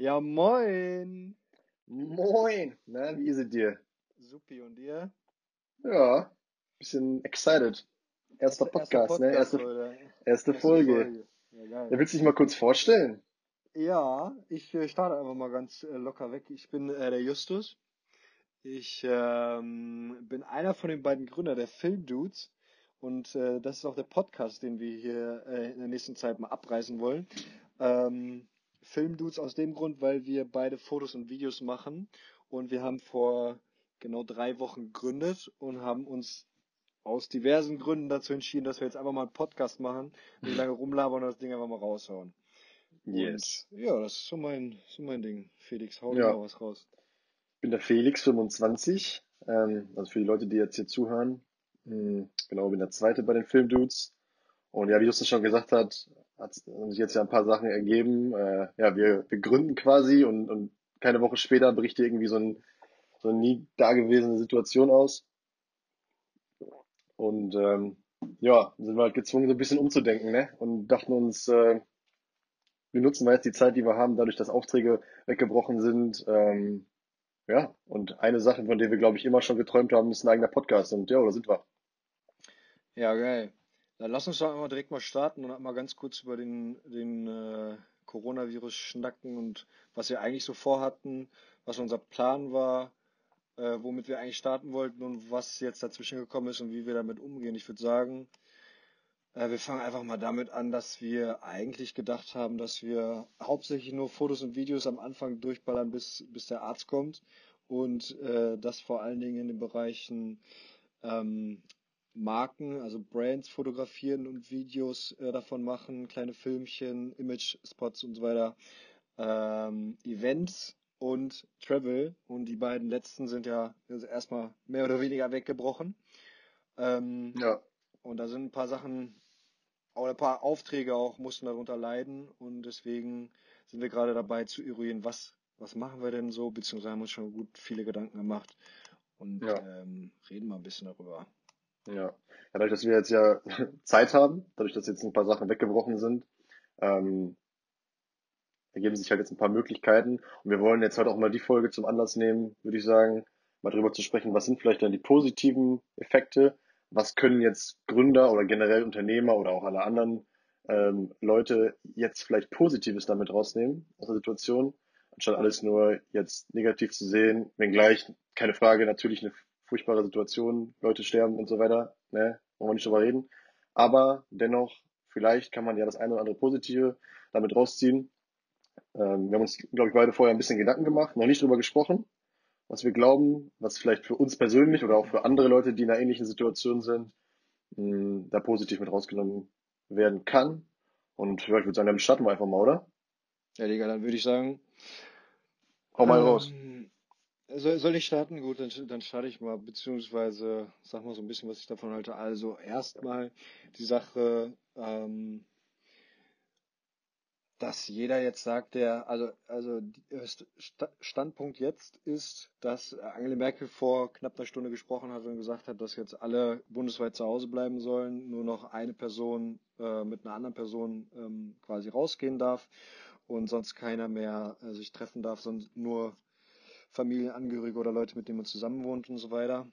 Ja, moin. Moin. Na, wie ist es dir? Supi und dir? Ja, bisschen excited. Erster Podcast, ne? Erste, oder? erste Folge. Ja, geil. Ja, willst du dich mal kurz vorstellen? Ja, ich äh, starte einfach mal ganz äh, locker weg. Ich bin äh, der Justus. Ich ähm, bin einer von den beiden Gründern der Filmdudes. Und äh, das ist auch der Podcast, den wir hier äh, in der nächsten Zeit mal abreißen wollen. Ähm, Filmdudes aus dem Grund, weil wir beide Fotos und Videos machen. Und wir haben vor genau drei Wochen gegründet und haben uns aus diversen Gründen dazu entschieden, dass wir jetzt einfach mal einen Podcast machen, nicht lange rumlabern und das Ding einfach mal raushauen. Yes. Und, ja, das ist so mein, so mein Ding. Felix, hau Ja. mal was raus. Ich bin der Felix, 25. Ähm, also für die Leute, die jetzt hier zuhören. Hm, Genau, bin der Zweite bei den Filmdudes. Und ja, wie Justus schon gesagt hat, hat sich jetzt ja ein paar Sachen ergeben. Äh, ja, wir, wir gründen quasi und, und keine Woche später bricht irgendwie so, ein, so eine nie dagewesene Situation aus. Und ähm, ja, sind wir halt gezwungen, so ein bisschen umzudenken, ne? Und dachten uns, äh, wir nutzen mal jetzt die Zeit, die wir haben, dadurch, dass Aufträge weggebrochen sind. Ähm, ja, und eine Sache, von der wir, glaube ich, immer schon geträumt haben, ist ein eigener Podcast. Und ja, da sind wir. Ja, geil. Dann lass uns doch einmal direkt mal starten und mal ganz kurz über den, den äh, Coronavirus schnacken und was wir eigentlich so vorhatten, was unser Plan war, äh, womit wir eigentlich starten wollten und was jetzt dazwischen gekommen ist und wie wir damit umgehen. Ich würde sagen, äh, wir fangen einfach mal damit an, dass wir eigentlich gedacht haben, dass wir hauptsächlich nur Fotos und Videos am Anfang durchballern, bis, bis der Arzt kommt und äh, das vor allen Dingen in den Bereichen ähm, Marken, also Brands fotografieren und Videos äh, davon machen, kleine Filmchen, Image-Spots und so weiter, ähm, Events und Travel. Und die beiden letzten sind ja also erstmal mehr oder weniger weggebrochen. Ähm, Ja, und da sind ein paar Sachen, oder ein paar Aufträge auch, mussten darunter leiden. Und deswegen sind wir gerade dabei zu eruieren, was, was machen wir denn so, beziehungsweise haben uns schon gut viele Gedanken gemacht und ja, ähm, reden mal ein bisschen darüber. Ja. Dadurch, dass wir jetzt ja Zeit haben, dadurch, dass jetzt ein paar Sachen weggebrochen sind, ähm, ergeben sich halt jetzt ein paar Möglichkeiten. Und wir wollen jetzt halt auch mal die Folge zum Anlass nehmen, würde ich sagen, mal drüber zu sprechen, was sind vielleicht dann die positiven Effekte, was können jetzt Gründer oder generell Unternehmer oder auch alle anderen ähm, Leute jetzt vielleicht Positives damit rausnehmen aus der Situation, anstatt alles nur jetzt negativ zu sehen, wenngleich, keine Frage, natürlich eine furchtbare Situation, Leute sterben und so weiter, ne, wollen wir nicht drüber reden. Aber dennoch, vielleicht kann man ja das eine oder andere Positive damit rausziehen. Ähm, wir haben uns, glaube ich, beide vorher ein bisschen Gedanken gemacht, noch nicht drüber gesprochen, was wir glauben, was vielleicht für uns persönlich oder auch für andere Leute, die in einer ähnlichen Situation sind, mh, da positiv mit rausgenommen werden kann. Und ja, ich würde sagen, dann starten wir einfach mal, oder? Ja, Digga, dann würde ich sagen, Hau mal raus. Soll, soll ich starten? Gut, dann, dann starte ich mal, beziehungsweise sag mal so ein bisschen, was ich davon halte. Also erstmal die Sache, ähm, dass jeder jetzt sagt, der, also, also Standpunkt jetzt ist, dass Angela Merkel vor knapp einer Stunde gesprochen hat und gesagt hat, dass jetzt alle bundesweit zu Hause bleiben sollen, nur noch eine Person äh, mit einer anderen Person ähm, quasi rausgehen darf und sonst keiner mehr äh, sich treffen darf, sondern nur Familienangehörige oder Leute, mit denen man zusammenwohnt und so weiter.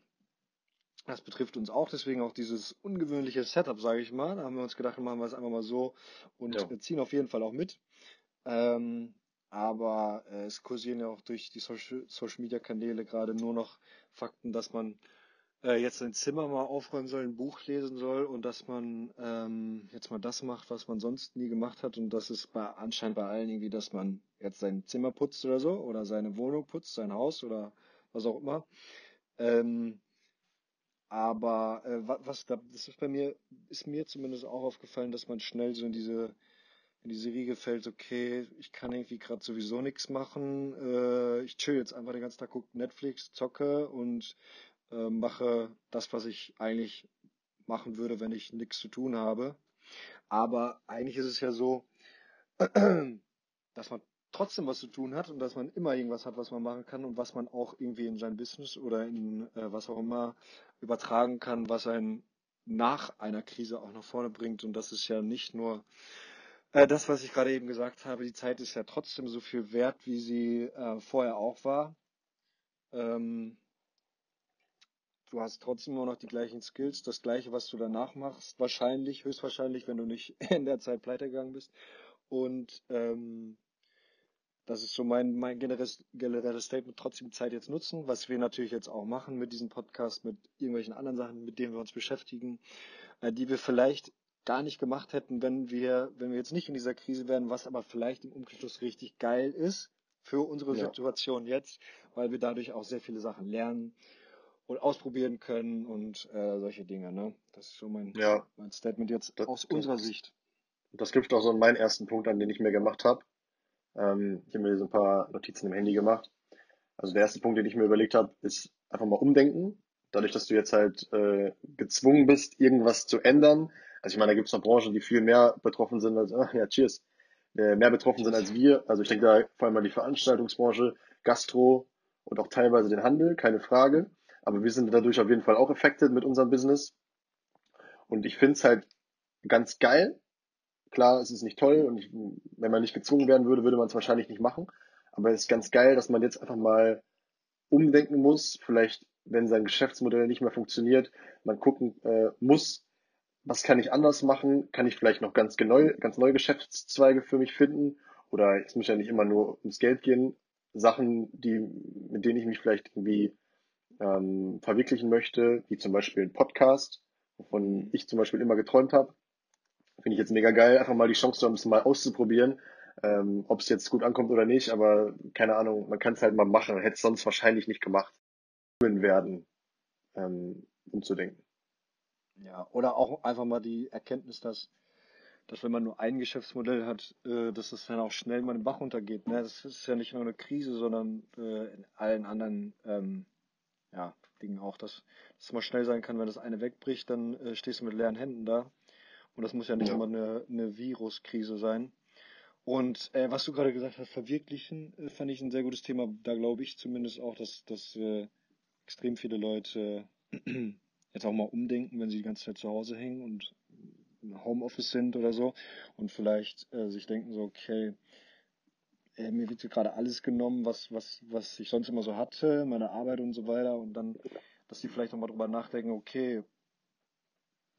Das betrifft uns auch, deswegen auch dieses ungewöhnliche Setup, sage ich mal. Da haben wir uns gedacht, machen wir es einfach mal so und Ja. ziehen auf jeden Fall auch mit. Ähm, aber äh, es kursieren ja auch durch die Social, Social Media Kanäle gerade nur noch Fakten, dass man äh, jetzt sein Zimmer mal aufräumen soll, ein Buch lesen soll und dass man ähm, jetzt mal das macht, was man sonst nie gemacht hat. Und das ist bei anscheinend bei allen irgendwie, dass man jetzt sein Zimmer putzt oder so oder seine Wohnung putzt, sein Haus oder was auch immer. Ähm, aber äh, wa- was da, das ist bei mir, ist mir zumindest auch aufgefallen, dass man schnell so in diese in diese Riege fällt, okay, ich kann irgendwie gerade sowieso nichts machen, äh, ich chill jetzt einfach den ganzen Tag, gucke Netflix, zocke und äh, mache das, was ich eigentlich machen würde, wenn ich nichts zu tun habe. Aber eigentlich ist es ja so, dass man trotzdem was zu tun hat und dass man immer irgendwas hat, was man machen kann und was man auch irgendwie in sein Business oder in äh, was auch immer übertragen kann, was einen nach einer Krise auch nach vorne bringt. Und das ist ja nicht nur Äh, das, was ich gerade eben gesagt habe, die Zeit ist ja trotzdem so viel wert, wie sie äh, vorher auch war. Ähm, du hast trotzdem immer noch die gleichen Skills, das gleiche, was du danach machst, wahrscheinlich, höchstwahrscheinlich, wenn du nicht in der Zeit pleite gegangen bist. Und ähm, das ist so mein, mein generelles, generelles Statement, trotzdem Zeit jetzt nutzen, was wir natürlich jetzt auch machen mit diesem Podcast, mit irgendwelchen anderen Sachen, mit denen wir uns beschäftigen, äh, die wir vielleicht gar nicht gemacht hätten, wenn wir, wenn wir jetzt nicht in dieser Krise wären, was aber vielleicht im Umkehrschluss richtig geil ist für unsere Ja. Situation jetzt, weil wir dadurch auch sehr viele Sachen lernen und ausprobieren können und äh, solche Dinge. Ne? Das ist so mein, Ja, mein Statement jetzt das, aus das, unserer Sicht. das knüpft auch so an meinen ersten Punkt an, den ich mir gemacht habe. Ähm, ich habe mir so ein paar Notizen im Handy gemacht. Also der erste Punkt, den ich mir überlegt habe, ist einfach mal umdenken. Dadurch, dass du jetzt halt äh, gezwungen bist, irgendwas zu ändern. Also ich meine, da gibt es noch Branchen, die viel mehr betroffen sind als, ah, ja, cheers, äh, mehr betroffen sind als wir. Also ich denke da vor allem an die Veranstaltungsbranche, Gastro und auch teilweise den Handel, keine Frage. Aber wir sind dadurch auf jeden Fall auch affected mit unserem Business. Und ich finde es halt ganz geil. Klar, es ist nicht toll und ich, wenn man nicht gezwungen werden würde, würde man es wahrscheinlich nicht machen. Aber es ist ganz geil, dass man jetzt einfach mal umdenken muss, vielleicht wenn sein Geschäftsmodell nicht mehr funktioniert, man gucken äh, muss, was kann ich anders machen? Kann ich vielleicht noch ganz genau, ganz neue Geschäftszweige für mich finden? Oder es muss ja nicht immer nur ums Geld gehen. Sachen, die, mit denen ich mich vielleicht irgendwie ähm, verwirklichen möchte, wie zum Beispiel ein Podcast, wovon ich zum Beispiel immer geträumt habe. Finde ich jetzt mega geil, einfach mal die Chance zu haben, es mal auszuprobieren. Ähm, ob es jetzt gut ankommt oder nicht, aber keine Ahnung, man kann es halt mal machen. Hätte es sonst wahrscheinlich nicht gemacht. werden, ähm, umzudenken. Ja, oder auch einfach mal die Erkenntnis, dass, dass wenn man nur ein Geschäftsmodell hat, äh, dass es dann auch schnell mal den Bach runtergeht. Ne? Das ist ja nicht nur eine Krise, sondern äh, in allen anderen ähm, ja, Dingen auch, dass dass es mal schnell sein kann, wenn das eine wegbricht, dann äh, stehst du mit leeren Händen da. Und das muss ja nicht Ja. immer eine, eine Viruskrise sein. Und äh, was du gerade gesagt hast, verwirklichen, äh, fand ich ein sehr gutes Thema. Da glaube ich zumindest auch, dass, dass äh, extrem viele Leute jetzt auch mal umdenken, wenn sie die ganze Zeit zu Hause hängen und im Homeoffice sind oder so und vielleicht äh, sich denken so, okay, äh, mir wird gerade alles genommen, was, was, was ich sonst immer so hatte, meine Arbeit und so weiter. Und dann, dass die vielleicht auch mal drüber nachdenken, okay,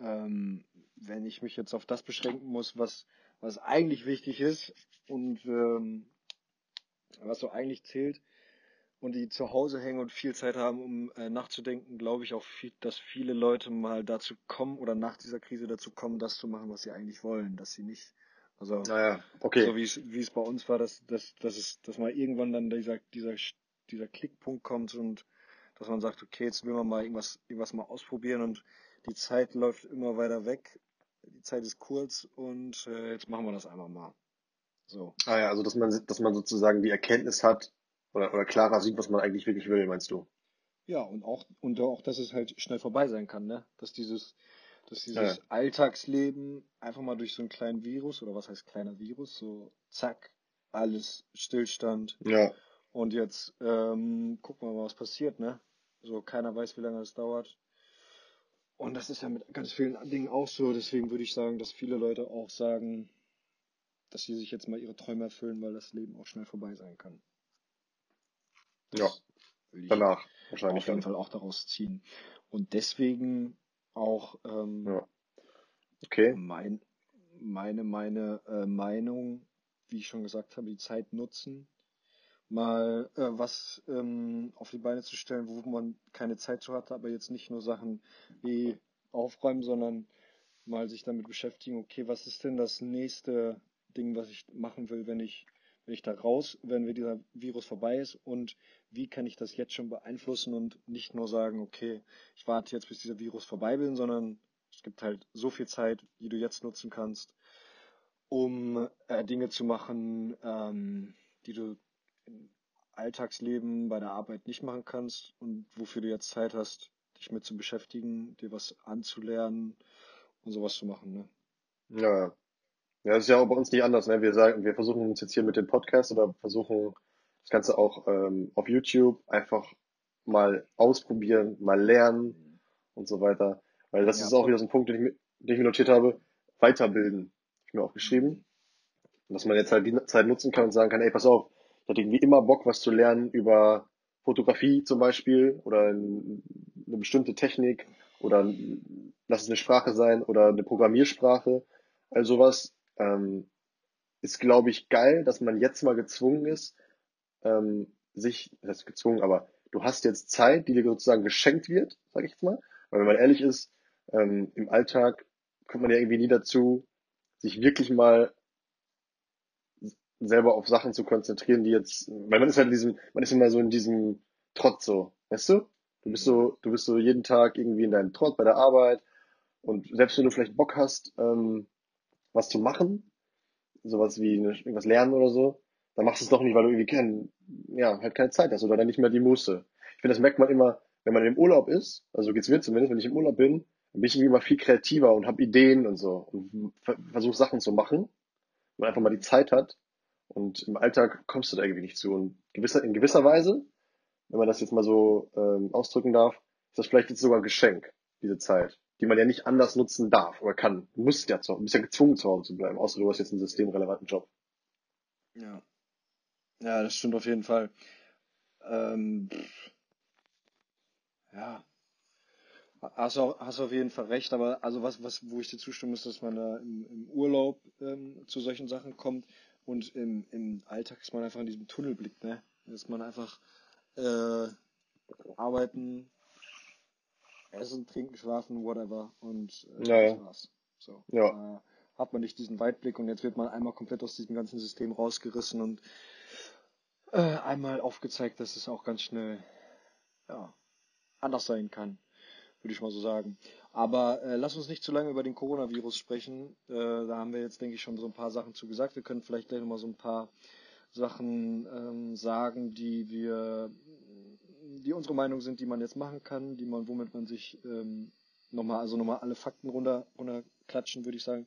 ähm, wenn ich mich jetzt auf das beschränken muss, was, was eigentlich wichtig ist und ähm, was so eigentlich zählt und die zu Hause hängen und viel Zeit haben, um äh, nachzudenken, glaube ich auch, viel, dass viele Leute mal dazu kommen oder nach dieser Krise dazu kommen, das zu machen, was sie eigentlich wollen, dass sie nicht, also Naja, so okay. wie es, wie es bei uns war, dass, dass, dass es, dass mal irgendwann dann dieser, dieser, dieser Klickpunkt kommt und dass man sagt, okay, jetzt will man mal irgendwas, irgendwas mal ausprobieren und die Zeit läuft immer weiter weg. Die Zeit ist kurz und äh, jetzt machen wir das einfach mal. So. Ah ja, also dass man, dass man sozusagen die Erkenntnis hat oder, oder klarer sieht, was man eigentlich wirklich will, meinst du? Ja, und auch, und auch, dass es halt schnell vorbei sein kann, ne? Dass dieses, dass Ja, ja. dieses Alltagsleben einfach mal durch so einen kleinen Virus, oder was heißt kleiner Virus, so zack, alles Stillstand. Ja, Und jetzt ähm, gucken wir mal, was passiert, ne? So, keiner weiß, wie lange das dauert. Und das ist ja mit ganz vielen Dingen auch so. Deswegen würde ich sagen, dass viele Leute auch sagen, dass sie sich jetzt mal ihre Träume erfüllen, weil das Leben auch schnell vorbei sein kann. ja, Das ich danach auf wahrscheinlich jeden dann. Fall auch daraus ziehen. Und deswegen auch ähm, Ja, okay. mein, meine, meine äh, Meinung, wie ich schon gesagt habe, die Zeit nutzen, mal äh, was ähm, auf die Beine zu stellen, wo man keine Zeit zu hatte, aber jetzt nicht nur Sachen wie aufräumen, sondern mal sich damit beschäftigen, okay, was ist denn das nächste Ding, was ich machen will, wenn ich, wenn ich da raus, wenn dieser Virus vorbei ist und wie kann ich das jetzt schon beeinflussen und nicht nur sagen, okay, ich warte jetzt, bis dieser Virus vorbei bin, sondern es gibt halt so viel Zeit, die du jetzt nutzen kannst, um äh, Dinge zu machen, ähm, die du im Alltagsleben bei der Arbeit nicht machen kannst und wofür du jetzt Zeit hast, dich mit zu beschäftigen, dir was anzulernen und sowas zu machen, ne? Ja, ja. Das ist ja auch bei uns nicht anders, ne? Wir sagen, wir versuchen uns jetzt hier mit dem Podcast oder versuchen das Ganze auch ähm, auf YouTube einfach mal ausprobieren, mal lernen und so weiter. Weil das Ja, ist auch wieder so ein Punkt, den ich, mir- den ich mir notiert habe. Weiterbilden. Hab Ich mir aufgeschrieben. Und dass man jetzt halt die Zeit nutzen kann und sagen kann, ey, pass auf, ich hatte irgendwie immer Bock, was zu lernen über Fotografie zum Beispiel oder eine bestimmte Technik oder lass es eine Sprache sein oder eine Programmiersprache. Also sowas ähm, ist, glaube ich, geil, dass man jetzt mal gezwungen ist, ähm, sich, das ist gezwungen, aber du hast jetzt Zeit, die dir sozusagen geschenkt wird, sage ich jetzt mal. Weil wenn man ehrlich ist, ähm, im Alltag kommt man ja irgendwie nie dazu, sich wirklich mal selber auf Sachen zu konzentrieren, die jetzt, weil man ist halt in diesem, man ist immer so in diesem Trott so, weißt du? Du bist so, du bist so jeden Tag irgendwie in deinem Trott bei der Arbeit und selbst wenn du vielleicht Bock hast, ähm, was zu machen, sowas wie eine, irgendwas lernen oder so, dann machst du es doch nicht, weil du irgendwie kein, ja, halt keine Zeit hast oder dann nicht mehr die Muße. Ich finde, das merkt man immer, wenn man im Urlaub ist, also geht's mir zumindest, wenn ich im Urlaub bin, dann bin ich irgendwie immer viel kreativer und habe Ideen und so und versuche Sachen zu machen, wenn man einfach mal die Zeit hat und im Alltag kommst du da irgendwie nicht zu. Und gewisser, in gewisser Weise, wenn man das jetzt mal so ähm, ausdrücken darf, ist das vielleicht jetzt sogar ein Geschenk, diese Zeit, die man ja nicht anders nutzen darf oder kann. Du musst ja zu, bist ja gezwungen zu Hause zu bleiben, außer du hast jetzt einen systemrelevanten Job. Ja. Ja, das stimmt auf jeden Fall. Ähm, ja. Hast du, hast du auf jeden Fall recht, aber also was, was, wo ich dir zustimme, ist, dass man da im, im Urlaub ähm, zu solchen Sachen kommt und im, im Alltag ist man einfach in diesem Tunnelblick, ne? Ist man einfach äh, arbeiten, essen, trinken, schlafen, whatever und äh, Ja, das war's. So. ja, Da hat man nicht diesen Weitblick und jetzt wird man einmal komplett aus diesem ganzen System rausgerissen und äh, einmal aufgezeigt, dass es auch ganz schnell ja, anders sein kann, würde ich mal so sagen. Aber äh, lass uns nicht zu lange über den Coronavirus sprechen. Äh, da haben wir jetzt, denke ich, schon so ein paar Sachen zu gesagt. Wir können vielleicht gleich nochmal so ein paar Sachen ähm, sagen, die wir, die unsere Meinung sind, die man jetzt machen kann, die man, womit man sich ähm, nochmal, also nochmal alle Fakten runter, runterklatschen, würde ich sagen.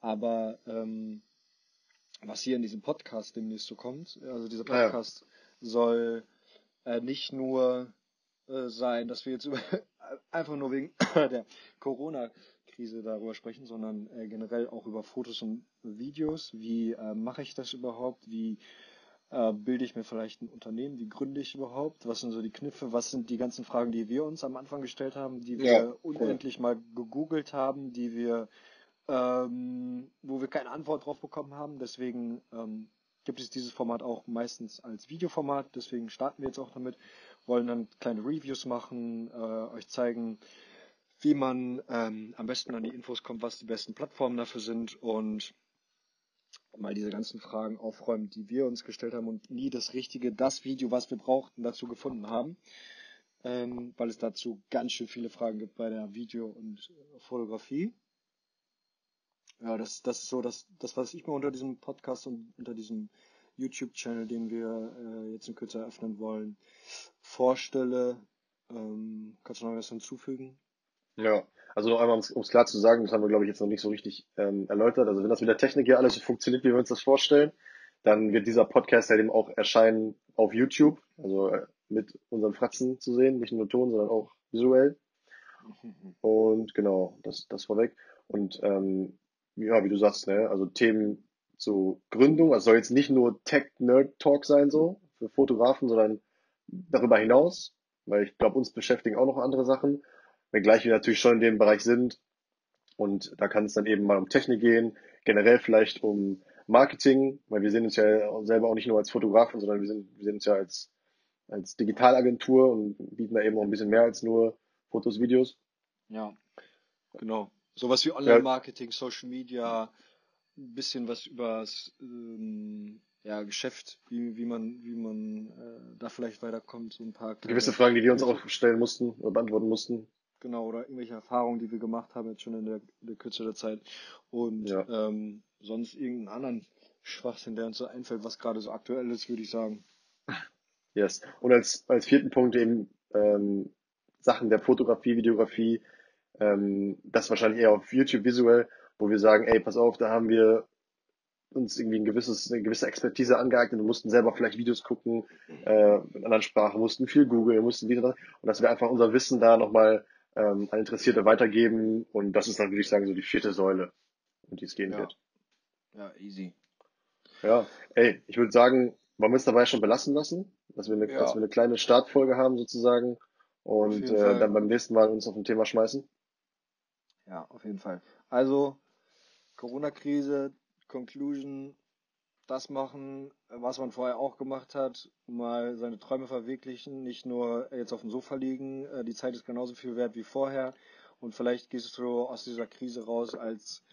Aber ähm, was hier in diesem Podcast demnächst so kommt, also dieser ah, ja, Podcast soll äh, nicht nur äh, sein, dass wir jetzt über, einfach nur wegen der Corona-Krise darüber sprechen, sondern äh, generell auch über Fotos und Videos. Wie äh, mache ich das überhaupt? Wie äh, bilde ich mir vielleicht ein Unternehmen? Wie gründe ich überhaupt? Was sind so die Kniffe? Was sind die ganzen Fragen, die wir uns am Anfang gestellt haben, die ja, wir voll. unendlich mal gegoogelt haben, die wir, ähm, wo wir keine Antwort drauf bekommen haben? Deswegen ähm, gibt es dieses Format auch meistens als Videoformat. Deswegen starten wir jetzt auch damit. Wollen dann kleine Reviews machen, äh, euch zeigen, wie man ähm, am besten an die Infos kommt, was die besten Plattformen dafür sind und mal diese ganzen Fragen aufräumen, die wir uns gestellt haben und nie das richtige, das Video, was wir brauchten, dazu gefunden haben, ähm, weil es dazu ganz schön viele Fragen gibt bei der Video- und Fotografie. Ja, das, das ist so das, das, was ich mir unter diesem Podcast und unter diesem YouTube-Channel, den wir äh, jetzt in Kürze eröffnen wollen, vorstelle. Ähm, kannst du noch was hinzufügen? Ja, also noch einmal, um es klar zu sagen, das haben wir, glaube ich, jetzt noch nicht so richtig ähm, erläutert. Also wenn das mit der Technik hier alles so funktioniert, wie wir uns das vorstellen, dann wird dieser Podcast ja eben auch erscheinen auf YouTube, also äh, mit unseren Fratzen zu sehen, nicht nur Ton, sondern auch visuell. Und genau, das, das vorweg. Und ähm, ja, wie du sagst, ne, also Themen zur Gründung, also soll jetzt nicht nur Tech-Nerd-Talk sein, so, für Fotografen, sondern darüber hinaus, weil ich glaube, uns beschäftigen auch noch andere Sachen, wenngleich wir natürlich schon in dem Bereich sind. Und da kann es dann eben mal um Technik gehen, generell vielleicht um Marketing, weil wir sehen uns ja selber auch nicht nur als Fotografen, sondern wir, sind, wir sehen uns ja als, als Digitalagentur und bieten da eben auch ein bisschen mehr als nur Fotos, Videos. Ja, genau. Sowas wie Ja, Online-Marketing, Social Media, ein bisschen was übers ähm, ja, Geschäft, wie, wie man, wie man äh, da vielleicht weiterkommt, so ein paar gewisse Fragen, die wir uns auch stellen mussten oder beantworten mussten. Genau, oder irgendwelche Erfahrungen, die wir gemacht haben, jetzt schon in der, in der Kürze der Zeit. Und Ja, ähm, sonst irgendeinen anderen Schwachsinn, der uns so einfällt, was gerade so aktuell ist, würde ich sagen. yes. Und als, als vierten Punkt eben ähm, Sachen der Fotografie, Videografie, ähm, das wahrscheinlich eher auf YouTube visuell, wo wir sagen, ey, pass auf, da haben wir uns irgendwie ein gewisses, eine gewisse Expertise angeeignet und mussten selber vielleicht Videos gucken, äh, in anderen Sprachen, mussten viel googeln, mussten wieder, und dass wir einfach unser Wissen da nochmal ähm, an Interessierte weitergeben und das ist dann, würde ich sagen, so die vierte Säule, um die es gehen Ja, wird. ja, easy. Ja, ey, ich würde sagen, wollen wir es dabei schon belassen lassen, dass wir eine, dass Ja, wir eine kleine Startfolge haben sozusagen und äh, dann beim nächsten Mal uns auf ein Thema schmeißen. Ja, auf jeden Fall. Also, Corona-Krise, Conclusion, das machen, was man vorher auch gemacht hat, mal seine Träume verwirklichen, nicht nur jetzt auf dem Sofa liegen, äh, die Zeit ist genauso viel wert wie vorher und vielleicht gehst du aus dieser Krise raus als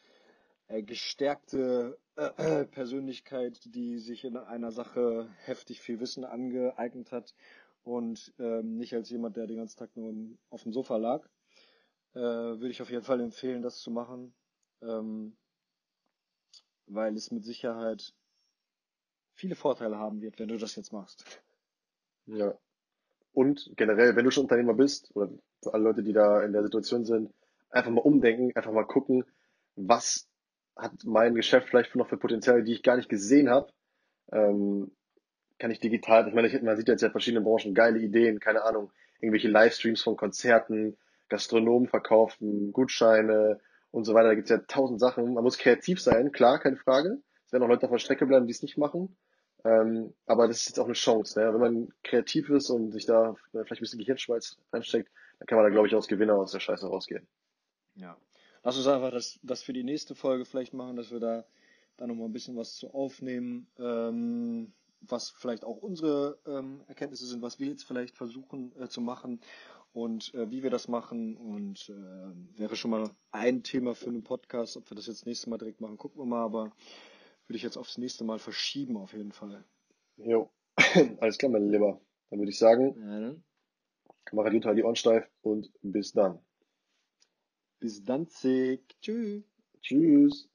äh, gestärkte äh, Persönlichkeit, die sich in einer Sache heftig viel Wissen angeeignet hat und ähm, nicht als jemand, der den ganzen Tag nur auf dem Sofa lag. Würde ich auf jeden Fall empfehlen, das zu machen, ähm, weil es mit Sicherheit viele Vorteile haben wird, wenn du das jetzt machst. Ja. Und generell, wenn du schon Unternehmer bist, oder für alle Leute, die da in der Situation sind, einfach mal umdenken, einfach mal gucken, was hat mein Geschäft vielleicht noch für Potenziale, die ich gar nicht gesehen habe. Ähm, kann ich digital, ich meine, ich, man sieht jetzt ja in verschiedenen Branchen geile Ideen, keine Ahnung, irgendwelche Livestreams von Konzerten, Gastronomen verkaufen, Gutscheine und so weiter. Da gibt's ja tausend Sachen. Man muss kreativ sein, klar, keine Frage. Es werden auch Leute auf der Strecke bleiben, die es nicht machen. Ähm, aber das ist jetzt auch eine Chance. Ne? Wenn man kreativ ist und sich da vielleicht ein bisschen Gehirnschmalz reinsteckt, dann kann man da, glaube ich, als Gewinner aus der Scheiße rausgehen. Ja. Lass uns einfach das, das für die nächste Folge vielleicht machen, dass wir da, da nochmal ein bisschen was zu aufnehmen, ähm, was vielleicht auch unsere ähm, Erkenntnisse sind, was wir jetzt vielleicht versuchen äh, zu machen und äh, wie wir das machen. Und äh, wäre schon mal ein Thema für einen Podcast. Ob wir das jetzt nächstes Mal direkt machen, gucken wir mal, aber würde ich jetzt aufs nächste Mal verschieben auf jeden Fall. Jo. Alles klar, mein Lieber. Dann würde ich sagen, Ja, ne? mache die die Ohren steif und bis dann. Bis dann, Tschüss. Tschüss.